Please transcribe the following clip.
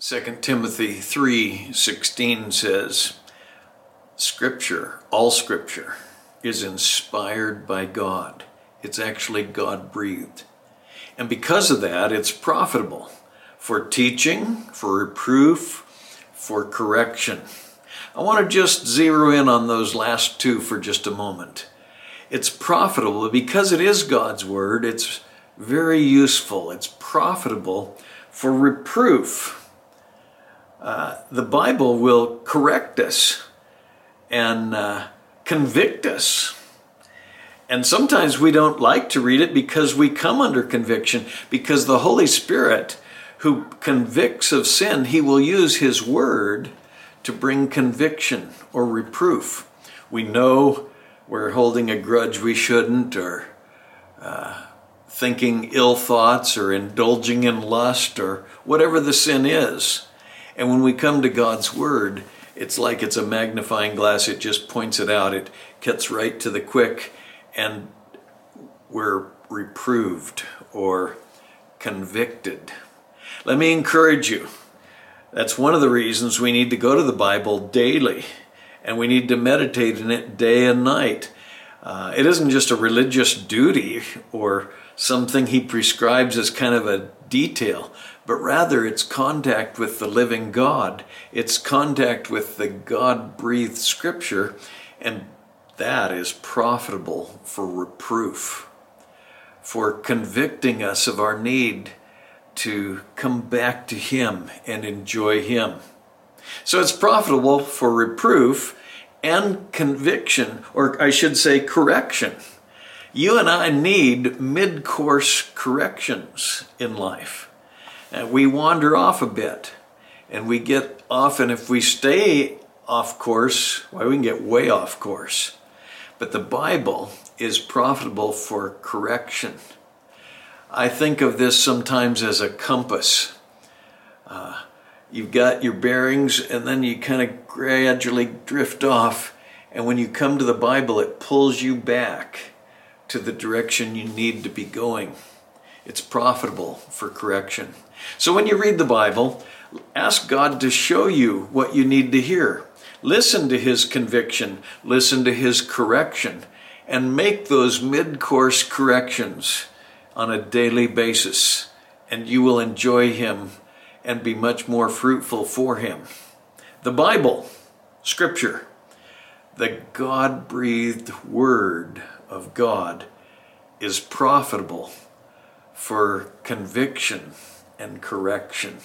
2 Timothy 3:16 says, Scripture, all scripture is inspired by God. It's actually God breathed. And because of that, it's profitable for teaching, for reproof, for correction. I want to just zero in on those last two for just a moment. It's profitable because it is God's word. It's very useful. It's profitable for reproof uh, the Bible will correct us and uh, convict us. And sometimes we don't like to read it because we come under conviction, because the Holy Spirit, who convicts of sin, he will use his word to bring conviction or reproof. We know we're holding a grudge we shouldn't, or uh, thinking ill thoughts, or indulging in lust, or whatever the sin is. And when we come to God's Word, it's like it's a magnifying glass. It just points it out. It gets right to the quick, and we're reproved or convicted. Let me encourage you. That's one of the reasons we need to go to the Bible daily, and we need to meditate in it day and night. Uh, it isn't just a religious duty or something he prescribes as kind of a detail, but rather it's contact with the living God. It's contact with the God breathed scripture, and that is profitable for reproof, for convicting us of our need to come back to Him and enjoy Him. So it's profitable for reproof and conviction, or I should say, correction. You and I need mid course corrections in life and we wander off a bit. And we get off and if we stay off course why well, we can get way off course. But the bible is profitable for correction. I think of this sometimes as a compass. Uh, you've got your bearings and then you kind of gradually drift off. And when you come to the bible it pulls you back to the direction you need to be going it's profitable for correction. So when you read the Bible, ask God to show you what you need to hear. Listen to His conviction, listen to His correction, and make those mid course corrections on a daily basis, and you will enjoy Him and be much more fruitful for Him. The Bible, Scripture, the God breathed Word of God, is profitable for conviction and correction.